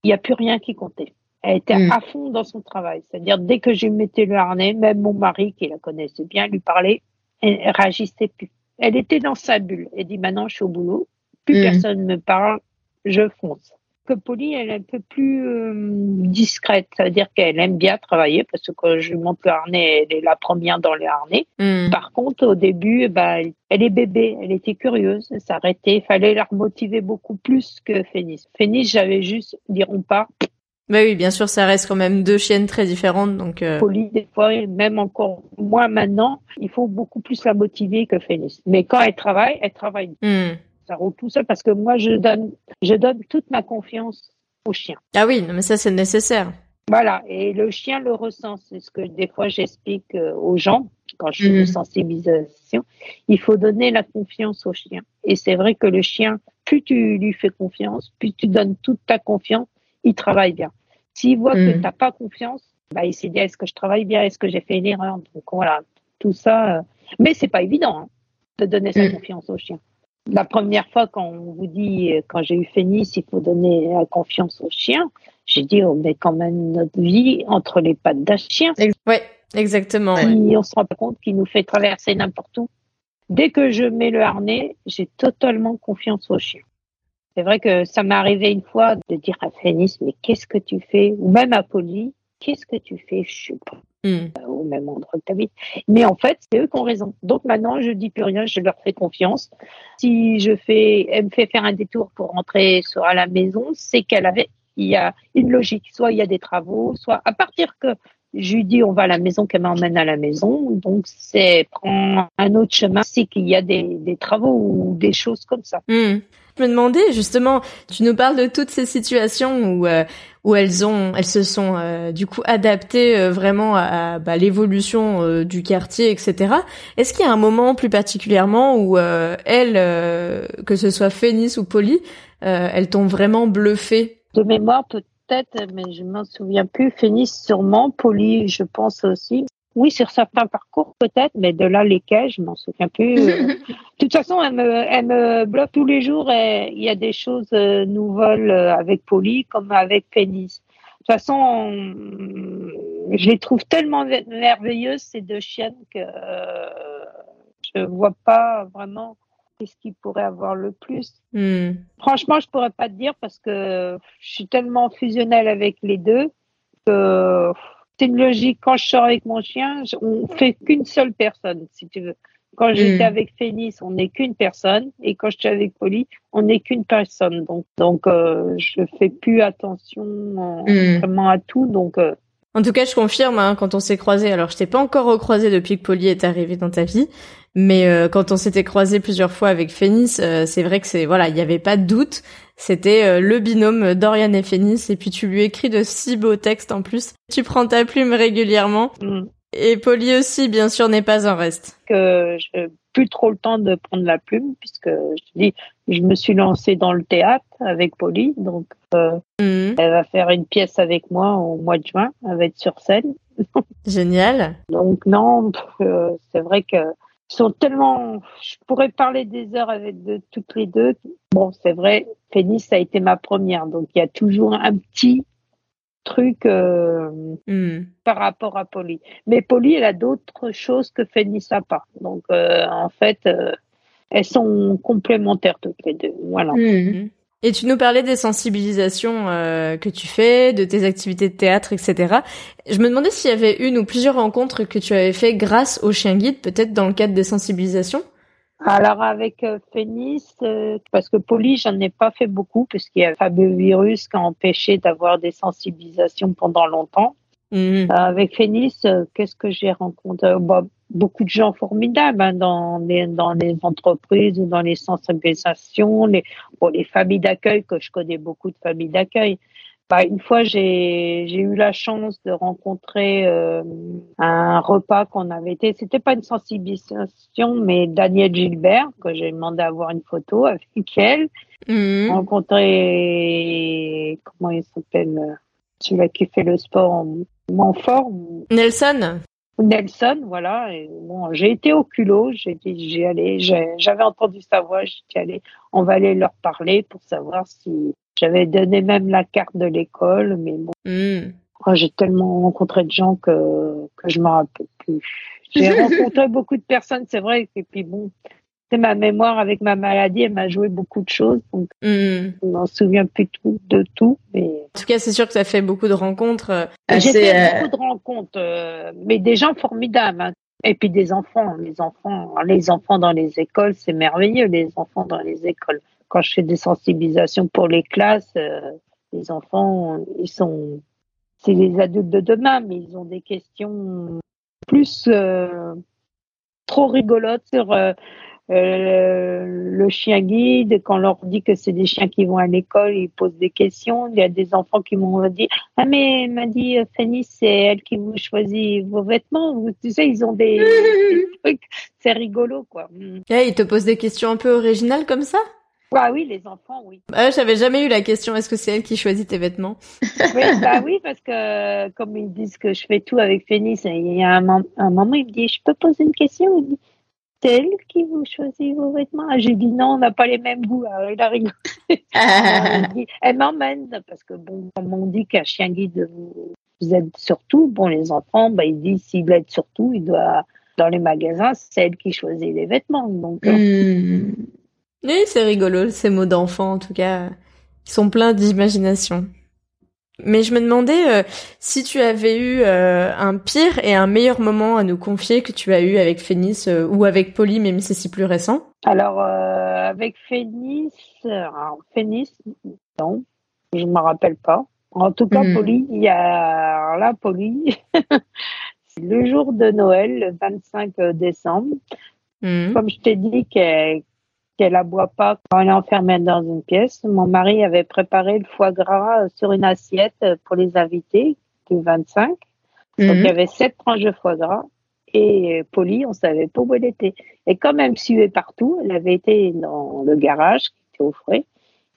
il n'y a plus rien qui comptait. Elle était hmm. à fond dans son travail. C'est-à-dire, dès que je mettais le harnais, même mon mari, qui la connaissait bien, lui parlait, elle réagissait plus. Elle était dans sa bulle. Elle dit, maintenant, je suis au boulot. Plus hmm. personne me parle, je fonce que Polly, elle est un peu plus euh, discrète. C'est-à-dire qu'elle aime bien travailler parce que quand je lui montre le harnais, elle est la première dans les harnais. Hmm. Par contre, au début, bah, elle est bébé, elle était curieuse, elle s'arrêtait. Il fallait la remotiver beaucoup plus que Phénis. Phénis, j'avais juste, diront pas. Bah oui, bien sûr, ça reste quand même deux chiennes très différentes, donc. Euh... Polly, des fois, même encore moins maintenant, il faut beaucoup plus la motiver que Phénis. Mais quand elle travaille, elle travaille. Hmm ça roule tout seul parce que moi, je donne, je donne toute ma confiance au chien. Ah oui, mais ça, c'est nécessaire. Voilà, et le chien le ressent. C'est ce que des fois j'explique euh, aux gens quand je fais une mhm. sensibilisation. Il faut donner la confiance au chien. Et c'est vrai que le chien, plus tu lui fais confiance, plus tu donnes toute ta confiance, il travaille bien. S'il voit que mhm. tu n'as pas confiance, bah, il s'est dit est-ce que je travaille bien, est-ce que j'ai fait une erreur? Donc voilà, tout ça. Euh, mais c'est pas évident hein, de donner sa mhm. confiance au chien la première fois quand on vous dit, quand j'ai eu Phénis, il faut donner la confiance au chien, j'ai dit, on met quand même notre vie entre les pattes d'un chien. Oui, exactement. Et on se rend pas compte qu'il nous fait traverser n'importe où. Dès que je mets le harnais, j'ai totalement confiance au chien. C'est vrai que ça m'est arrivé une fois de dire à Phénis, mais qu'est-ce que tu fais? Ou même à Polly, qu'est-ce que tu fais? Je sais pas. Hmm. Euh, au même endroit que t'habites. Mais en fait, c'est eux qui ont raison. Donc maintenant, je dis plus rien, je leur fais confiance. Si je fais, elle me fait faire un détour pour rentrer sur à la maison, c'est qu'elle avait, il y a une logique. Soit il y a des travaux, soit à partir que je lui dis on va à la maison, qu'elle m'emmène à la maison. Donc c'est prendre un autre chemin, c'est qu'il y a des, des, travaux ou des choses comme ça. Hmm. Je me demandais justement, tu nous parles de toutes ces situations où euh, où elles ont, elles se sont euh, du coup adaptées euh, vraiment à, bah, l'évolution du quartier, etc. Est-ce qu'il y a un moment plus particulièrement où elles, que ce soit Phénis ou Polly, elles t'ont vraiment bluffé? De mémoire, mais je m'en souviens plus. Phénis sûrement, Polly, je pense aussi. Oui, sur certains parcours peut-être, mais de là lesquels, je m'en souviens plus. de toute façon, elle me, elle me bloque tous les jours et il y a des choses euh, nouvelles euh, avec Polly comme avec Phénis. De toute façon, je les trouve tellement merveilleuses ces deux chiennes que euh, je vois pas vraiment qu'est-ce qui pourrait avoir le plus hmm. Franchement, je pourrais pas te dire parce que je suis tellement fusionnelle avec les deux que c'est une logique. Quand je sors avec mon chien, on fait qu'une seule personne, si tu veux. Quand j'étais hmm. avec Phénis, on n'est qu'une personne, et quand j'étais avec Polly, on n'est qu'une personne. Donc, donc, euh, je fais plus attention euh, hmm. vraiment à tout. Donc, euh, en tout cas, je confirme, hein, quand on s'est croisés, alors je t'ai pas encore recroisé depuis que Polly est arrivée dans ta vie, mais euh, quand on s'était croisé plusieurs fois avec Phénis, euh, c'est vrai que c'est voilà, il n'y avait pas de doute. C'était euh, le binôme Dorian et Phénis, et puis tu lui écris de si beaux textes en plus. Tu prends ta plume régulièrement. Mm. Et Polly aussi, bien sûr, n'est pas un reste. Que je plus trop le temps de prendre la plume, puisque je dis, je me suis lancée dans le théâtre avec Polly, donc mm. elle va faire une pièce avec moi au mois de juin, elle va être sur scène. Génial. Donc non, c'est vrai que sont tellement. Je pourrais parler des heures avec de, toutes les deux. Bon, c'est vrai, Phénis a été ma première, donc il y a toujours un petit truc euh, hmm. par rapport à Polly. Mais Polly, elle a d'autres choses que Phénis n'a pas. Donc, euh, en fait, euh, elles sont complémentaires toutes les deux. Voilà. Hmm. Et tu nous parlais des sensibilisations que tu fais, de tes activités de théâtre, etc. Je me demandais s'il y avait une ou plusieurs rencontres que tu avais fait grâce au chien guide, peut-être dans le cadre des sensibilisations? Alors avec euh, Phénis, euh, parce que Polly, j'en ai pas fait beaucoup, puisqu'il y a Fabio Virus qui a empêché d'avoir des sensibilisations pendant longtemps. Mhm. Euh, avec Phénis, qu'est-ce que j'ai rencontré? Bah, beaucoup de gens formidables hein, dans, les, dans les entreprises ou dans les sensibilisations, les, bon, les familles d'accueil, que je connais beaucoup de familles d'accueil. Bah, une fois, j'ai eu la chance de rencontrer euh, un repas qu'on avait été. C'était pas une sensibilisation, mais Daniel Gilbert, que j'ai demandé à avoir une photo avec elle. Mmh. Rencontrer, comment il s'appelle, celui qui fait le sport en Montfort. Nelson. Nelson, voilà. Et bon, j'ai été au culot, j'ai dit, j'ai allé, j'avais entendu sa voix, j'ai allé, on va aller leur parler pour savoir si j'avais donné même la carte de l'école, mais bon. Hmm. J'ai tellement rencontré de gens que, que je me rappelle plus. J'ai rencontré beaucoup de personnes, c'est vrai, et puis bon, c'est ma mémoire avec ma maladie, elle m'a joué beaucoup de choses, donc mm. je m'en souviens plus tout, de tout. Mais... En tout cas, c'est sûr que ça fait beaucoup de rencontres. Euh, J'ai fait euh, beaucoup de rencontres, euh, mais des gens formidables. Hein. Et puis des enfants, les enfants, les enfants dans les écoles, c'est merveilleux, les enfants dans les écoles. Quand je fais des sensibilisations pour les classes, les enfants, ils sont, c'est les adultes de demain, mais ils ont des questions plus trop rigolotes sur euh, le chien guide, quand on leur dit que c'est des chiens qui vont à l'école, ils posent des questions. Il y a des enfants qui m'ont dit Ah, mais m'a dit euh, Fanny, c'est elle qui vous choisit vos vêtements. Tu sais, ils ont des, trucs. C'est rigolo, quoi. Mm. Et ils te posent des questions un peu originales comme ça? Ah oui, les enfants, oui. Ah, j'avais jamais eu la question, est-ce que c'est elle qui choisit tes vêtements? Oui, bah oui, parce que comme ils disent que je fais tout avec Phénis, il y a un, un moment, il me dit, je peux poser une question? C'est elle qui vous choisit vos vêtements? Ah, J'ai dit non, on n'a pas les mêmes goûts. Alors il a rigolé. elle m'emmène parce que bon, comme on dit qu'un chien guide vous, aide surtout, bon les enfants, bah, ils disent s'il aide surtout, il doit dans les magasins, c'est elle qui choisit les vêtements. Donc. Hmm. Oui, c'est rigolo ces mots d'enfant en tout cas. Ils sont pleins d'imagination. Mais je me demandais euh, si tu avais eu euh, un pire et un meilleur moment à nous confier que tu as eu avec Phénis euh, ou avec Polly, même si c'est plus récent? Alors, avec Phénis, Phénis, non, je me rappelle pas. En tout cas, mmh. il y a là, Polly, le jour de Noël, le 25 décembre. Hmm. Comme je t'ai dit qu'elle qu'elle aboie pas quand elle est enfermée dans une pièce, mon mari avait préparé le foie gras sur une assiette pour les invités du 25. Donc hmm. il y avait sept tranches de foie gras et Polly, on savait pas où elle était. Et comme elle me suivait partout, elle avait été dans le garage qui était au frais.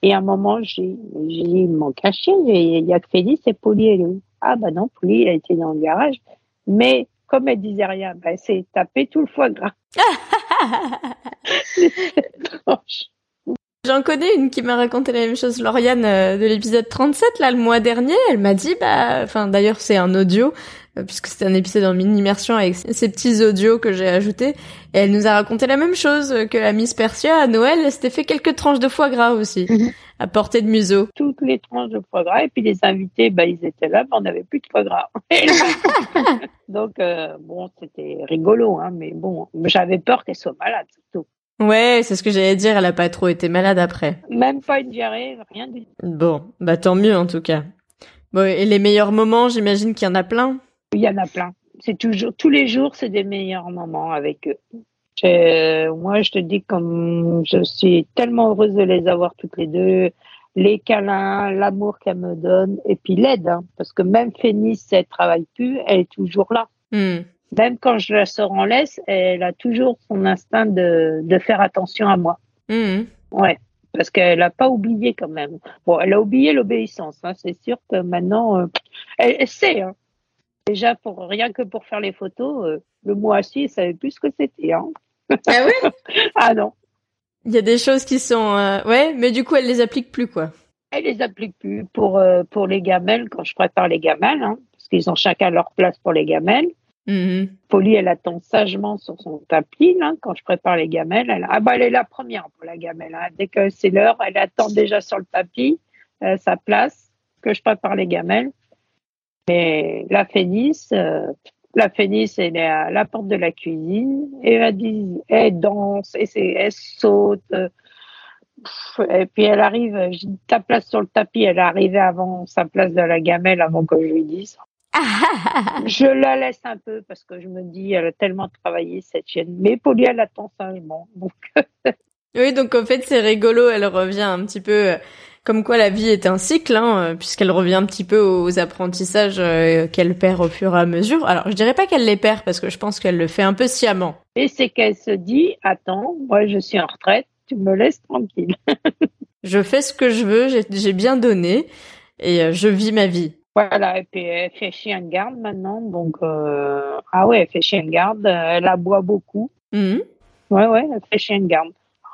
Et à un moment, j'ai dit, il manque un chien, il y a que Félix et Polly, elle est où Ah bah non, Polly, elle était dans le garage. Mais comme elle disait rien, ben, c'est taper tout le foie gras. J'en connais une qui m'a raconté la même chose, Lauriane, euh, de l'épisode 37, là, le mois dernier. Elle m'a dit, bah, enfin, d'ailleurs, c'est un audio, euh, puisque c'était un épisode en mini-immersion avec ces petits audios que j'ai ajoutés. Et elle nous a raconté la même chose, euh, que la Miss Persia, à Noël, s'était fait quelques tranches de foie gras aussi, mhm. à portée de museau. Toutes les tranches de foie gras, et puis les invités, bah, ils étaient là, mais on n'avait plus de foie gras. Donc, bon, c'était rigolo, hein, mais bon, j'avais peur qu'elle soit malade, surtout. Ouais, c'est ce que j'allais dire, elle a pas trop été malade après. Même pas une diarrhée, rien du tout. Bon, bah tant mieux en tout cas. Bon, et les meilleurs moments, j'imagine qu'il y en a plein? Il y en a plein. C'est toujours, tous les jours, c'est des meilleurs moments avec eux. moi, je te dis comme je suis tellement heureuse de les avoir toutes les deux, les câlins, l'amour qu'elle me donne, et puis l'aide, hein, parce que même Fénice, elle travaille plus, elle est toujours là. Hmm même quand je la sors en laisse, elle a toujours son instinct de, de faire attention à moi. Mmh. Ouais, parce qu'elle n'a pas oublié quand même. Bon, elle a oublié l'obéissance. Hein. C'est sûr que maintenant, euh, elle, sait. Hein. Déjà, pour rien que pour faire les photos, euh, le mois assis, elle savait plus ce que c'était. Hein. Ah oui Ah non. Il y a des choses qui sont... Euh, ouais, mais du coup, elle les applique plus, quoi. Elle les applique plus pour, pour les gamelles, quand je prépare les gamelles, hein, parce qu'ils ont chacun leur place pour les gamelles. Polly, elle attend sagement sur son tapis, là, quand je prépare les gamelles. Elle, ah bah, elle est la première pour la gamelle. Hein. Dès que c'est l'heure, elle attend déjà sur le tapis, euh, sa place, que je prépare les gamelles. Mais la Fénice, euh, la Fénice, elle est à la porte de la cuisine, et elle, dit, elle danse, et elle saute. Euh, et puis elle arrive, ta place sur le tapis, elle est arrivée avant sa place de la gamelle, avant que je lui dise. Je la laisse un peu parce que je me dis, elle a tellement travaillé cette chienne. Mais Polly, elle attend simplement. Donc... oui, donc en fait, c'est rigolo. Elle revient un petit peu euh, comme quoi la vie est un cycle, hein, euh, puisqu'elle revient un petit peu aux apprentissages euh, qu'elle perd au fur et à mesure. Alors, je dirais pas qu'elle les perd parce que je pense qu'elle le fait un peu sciemment. Et c'est qu'elle se dit, attends, moi je suis en retraite, tu me laisses tranquille. je fais ce que je veux, j'ai bien donné et je vis ma vie. Voilà, et puis elle fait chien de garde maintenant, donc euh, ah ouais, elle fait chien de garde, elle aboie beaucoup. Mmh. Ouais, ouais, elle fait chien de garde.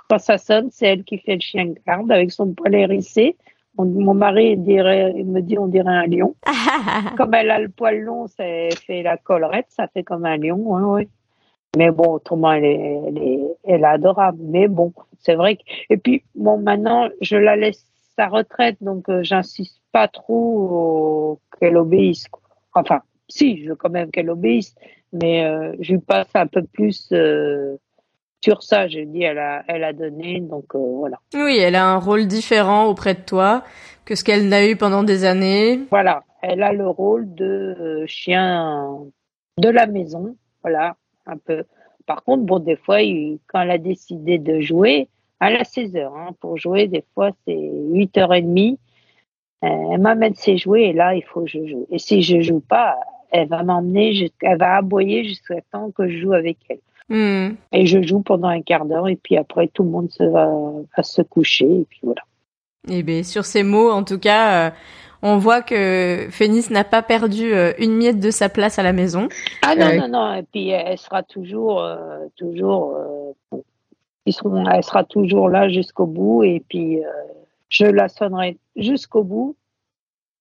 Quand ça sonne, c'est elle qui fait le chien de garde avec son poil hérissé. mon mari dirait, il me dit on dirait un lion. comme elle a le poil long, ça fait la collerette, ça fait comme un lion, ouais, ouais. Mais bon, autrement, elle est, elle est, elle est adorable. Mais bon, c'est vrai que, et puis, bon, maintenant, je la laisse sa retraite, donc euh, j'insiste pas trop qu'elle obéisse. Enfin, si, je veux quand même qu'elle obéisse, mais euh, je lui passe un peu plus euh, sur ça. Je dis, elle a, elle a donné, donc voilà. Oui, elle a un rôle différent auprès de toi que ce qu'elle n'a eu pendant des années. Voilà, elle a le rôle de chien de la maison, voilà, un peu. Par contre, bon, des fois, quand elle a décidé de jouer, elle a 16 heures. Hein. Pour jouer, des fois, c'est 8h30. Euh, elle m'amène ses jouets et là, il faut que je joue. Et si je joue pas, elle va m'emmener, elle va aboyer jusqu'à temps que je joue avec elle. Hmm. Et je joue pendant un quart d'heure et puis après, tout le monde se va, se coucher et puis voilà. Et eh bien, sur ces mots, en tout cas, euh, on voit que Phénice n'a pas perdu euh, une miette de sa place à la maison. Ah non, non, non. Et puis, elle sera toujours, toujours elle sera toujours là jusqu'au bout et puis euh, je la sonnerai jusqu'au bout.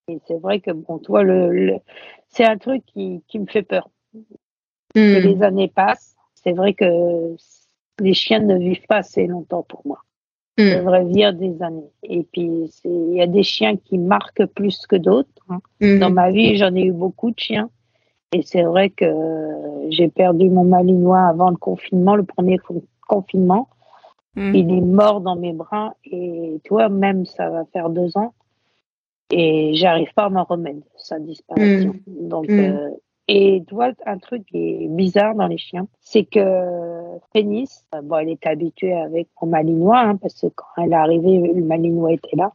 Et c'est vrai que bon, toi, le, c'est un truc qui, qui, me fait peur. Que hmm. les années passent. C'est vrai que les chiens ne vivent pas assez longtemps pour moi. Mmh. Ils devraient vivre des années. Et puis, il y a des chiens qui marquent plus que d'autres. Hein. Hmm. Dans ma vie, j'en ai eu beaucoup de chiens. Et c'est vrai que j'ai perdu mon malinois avant le confinement, le premier confinement. Mm. Il est mort dans mes bras et toi même ça va faire deux ans. et j'arrive pas à m'en remettre sa disparition. Mm. Donc mm. Euh, et vois un truc qui est bizarre dans les chiens, c'est que Phénis, bon, elle est habituée avec mon malinois, hein, parce que quand elle est arrivée, le malinois était là,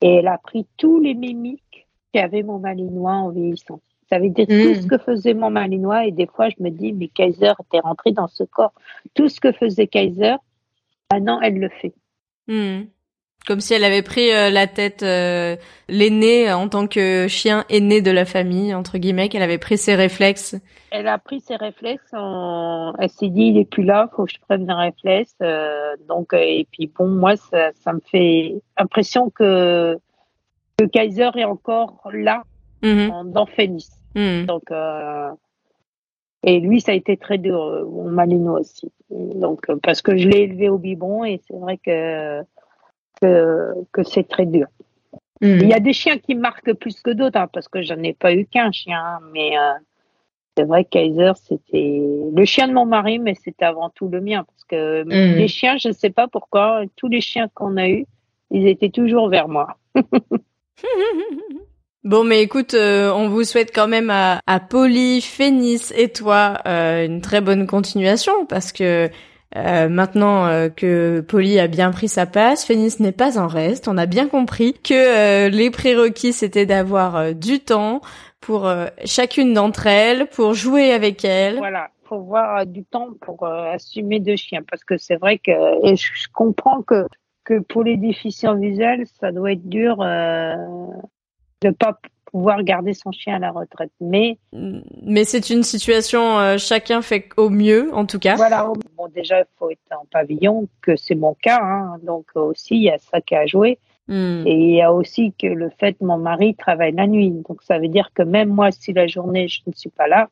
et elle a pris tous les mimiques qu'avait mon malinois en vieillissant. Ça veut dire tout ce que faisait mon malinois, et des fois je me dis, mais Kaiser était rentré dans ce corps. Tout ce que faisait Kaiser, maintenant elle le fait. Comme si elle avait pris euh, la tête, euh, l'aîné en tant que chien aîné de la famille, entre guillemets, qu'elle avait pris ses réflexes. Elle a pris ses réflexes, en... elle s'est dit, il est plus là, faut que je prenne mes réflexes. Euh, donc, et puis bon, moi, ça, ça me fait impression que, que Kaiser est encore là, mm-hmm. dans Phoenix. Mm-hmm. Donc, et lui, ça a été très dur, mon Malino aussi. Donc, parce que je l'ai élevé au biberon et c'est vrai que que, que c'est très dur. Hmm. Il y a des chiens qui marquent plus que d'autres, hein, parce que j'en ai pas eu qu'un chien, mais euh, c'est vrai que Kaiser, c'était le chien de mon mari, mais c'était avant tout le mien, parce que hmm. les chiens, je ne sais pas pourquoi, tous les chiens qu'on a eus, ils étaient toujours vers moi. Bon, mais écoute, euh, on vous souhaite quand même à, à Polly, Phénis et toi euh, une très bonne continuation parce que euh, maintenant euh, que Polly a bien pris sa place, Phoenix n'est pas en reste. On a bien compris que euh, les prérequis c'était d'avoir du temps pour chacune d'entre elles, pour jouer avec elles. Voilà, faut voir du temps pour assumer deux chiens, parce que c'est vrai que je, comprends que que pour les déficients visuels, ça doit être dur de pas pouvoir garder son chien à la retraite. Mais mais c'est une situation euh, chacun fait au mieux en tout cas. Voilà. Bon déjà il faut être en pavillon que c'est mon cas hein. donc aussi il y a ça qui a joué. Hmm. Et il y a aussi que le fait que mon mari travaille la nuit. Donc ça veut dire que même moi si la journée je ne suis pas là,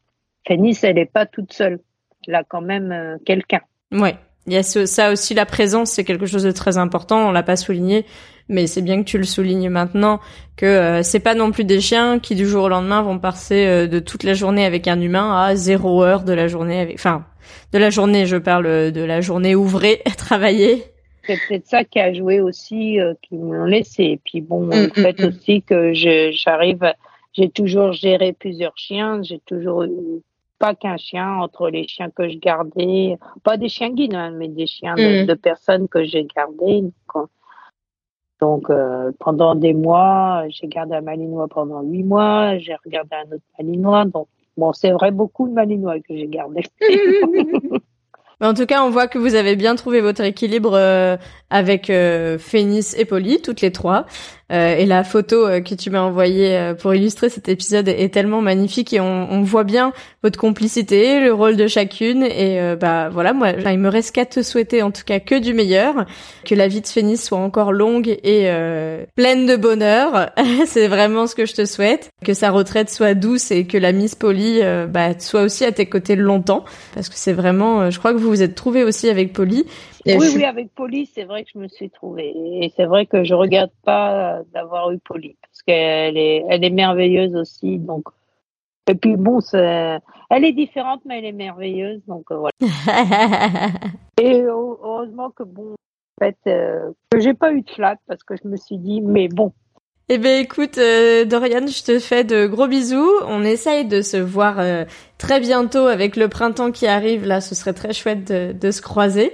Fanny elle n'est pas toute seule. Elle a quand même euh, quelqu'un. Ouais. Il y a ça aussi, la présence, c'est quelque chose de très important. On l'a pas souligné, mais c'est bien que tu le soulignes maintenant que euh, c'est pas non plus des chiens qui du jour au lendemain vont passer euh, de toute la journée avec un humain à zéro heure de la journée avec, enfin, de la journée, je parle de la journée ouvrée, travailler. C'est peut-être ça qui a joué aussi, euh, qui m'ont laissé. Et puis bon, le mm, mm, fait mm. aussi que j'arrive, j'ai toujours géré plusieurs chiens, j'ai toujours eu pas qu'un chien entre les chiens que je gardais, pas des chiens guides, hein, mais des chiens de, mm. personnes que j'ai gardés. Donc, euh, pendant des mois, j'ai gardé un malinois pendant huit mois, j'ai regardé un autre malinois. Donc, bon, c'est vrai beaucoup de malinois que j'ai gardé. en tout cas, on voit que vous avez bien trouvé votre équilibre euh, avec euh, Phénis et Polly, toutes les trois. Euh, et la photo euh, que tu m'as envoyée euh, pour illustrer cet épisode est tellement magnifique et on, on, voit bien votre complicité, le rôle de chacune. Et bah voilà, moi, il me reste qu'à te souhaiter en tout cas que du meilleur, que la vie de Phénis soit encore longue et pleine de bonheur. C'est vraiment ce que je te souhaite. Que sa retraite soit douce et que la Miss Polly bah, soit aussi à tes côtés longtemps, parce que c'est vraiment, je crois que vous vous êtes trouvé aussi avec Polly oui, oui, avec Polly, c'est vrai que je me suis trouvée. Et c'est vrai que je regarde pas d'avoir eu Polly parce qu'elle est, elle est merveilleuse aussi. Donc, et puis bon, elle est différente, mais elle est merveilleuse. Donc euh, voilà. et heureusement que bon, en fait, euh, que j'ai pas eu de flat parce que je me suis dit, mais bon. Eh ben écoute, euh, Dorian, je te fais de gros bisous. On essaye de se voir très bientôt avec le printemps qui arrive. Là, ce serait très chouette de, de se croiser.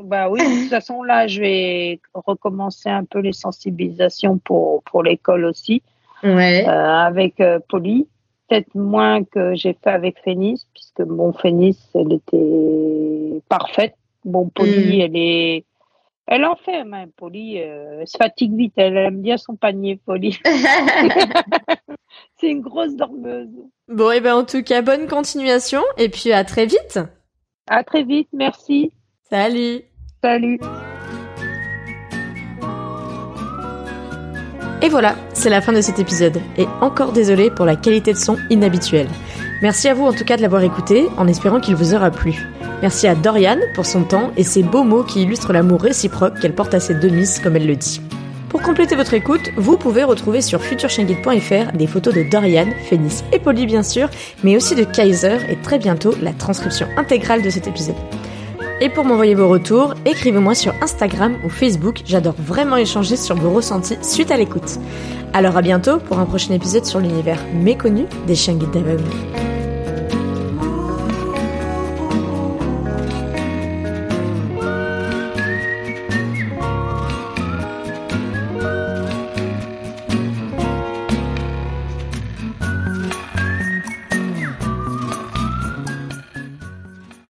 Bah oui, de toute façon, là, je vais recommencer un peu les sensibilisations pour, pour l'école aussi. Ouais. Euh, avec euh, Polly. Peut-être moins que j'ai fait avec Phénis, puisque mon Phénis, elle était parfaite. Bon, Polly, mm. elle est. Elle en fait même, Polly. Euh, elle se fatigue vite. Elle aime bien son panier, Polly. C'est une grosse dormeuse. Bon, et ben en tout cas, bonne continuation. Et puis à très vite. À très vite. Merci. Salut. Salut. Et voilà, c'est la fin de cet épisode. Et encore désolé pour la qualité de son inhabituelle. Merci à vous en tout cas de l'avoir écouté, en espérant qu'il vous aura plu. Merci à Dorian pour son temps et ses beaux mots qui illustrent l'amour réciproque qu'elle porte à ses deux miss, comme elle le dit. Pour compléter votre écoute, vous pouvez retrouver sur futureshangit.fr des photos de Dorian, Phoenix et Polly bien sûr, mais aussi de Kaiser et très bientôt la transcription intégrale de cet épisode. Et pour m'envoyer vos retours, écrivez-moi sur Instagram ou Facebook, j'adore vraiment échanger sur vos ressentis suite à l'écoute. Alors à bientôt pour un prochain épisode sur l'univers méconnu des chiens guides.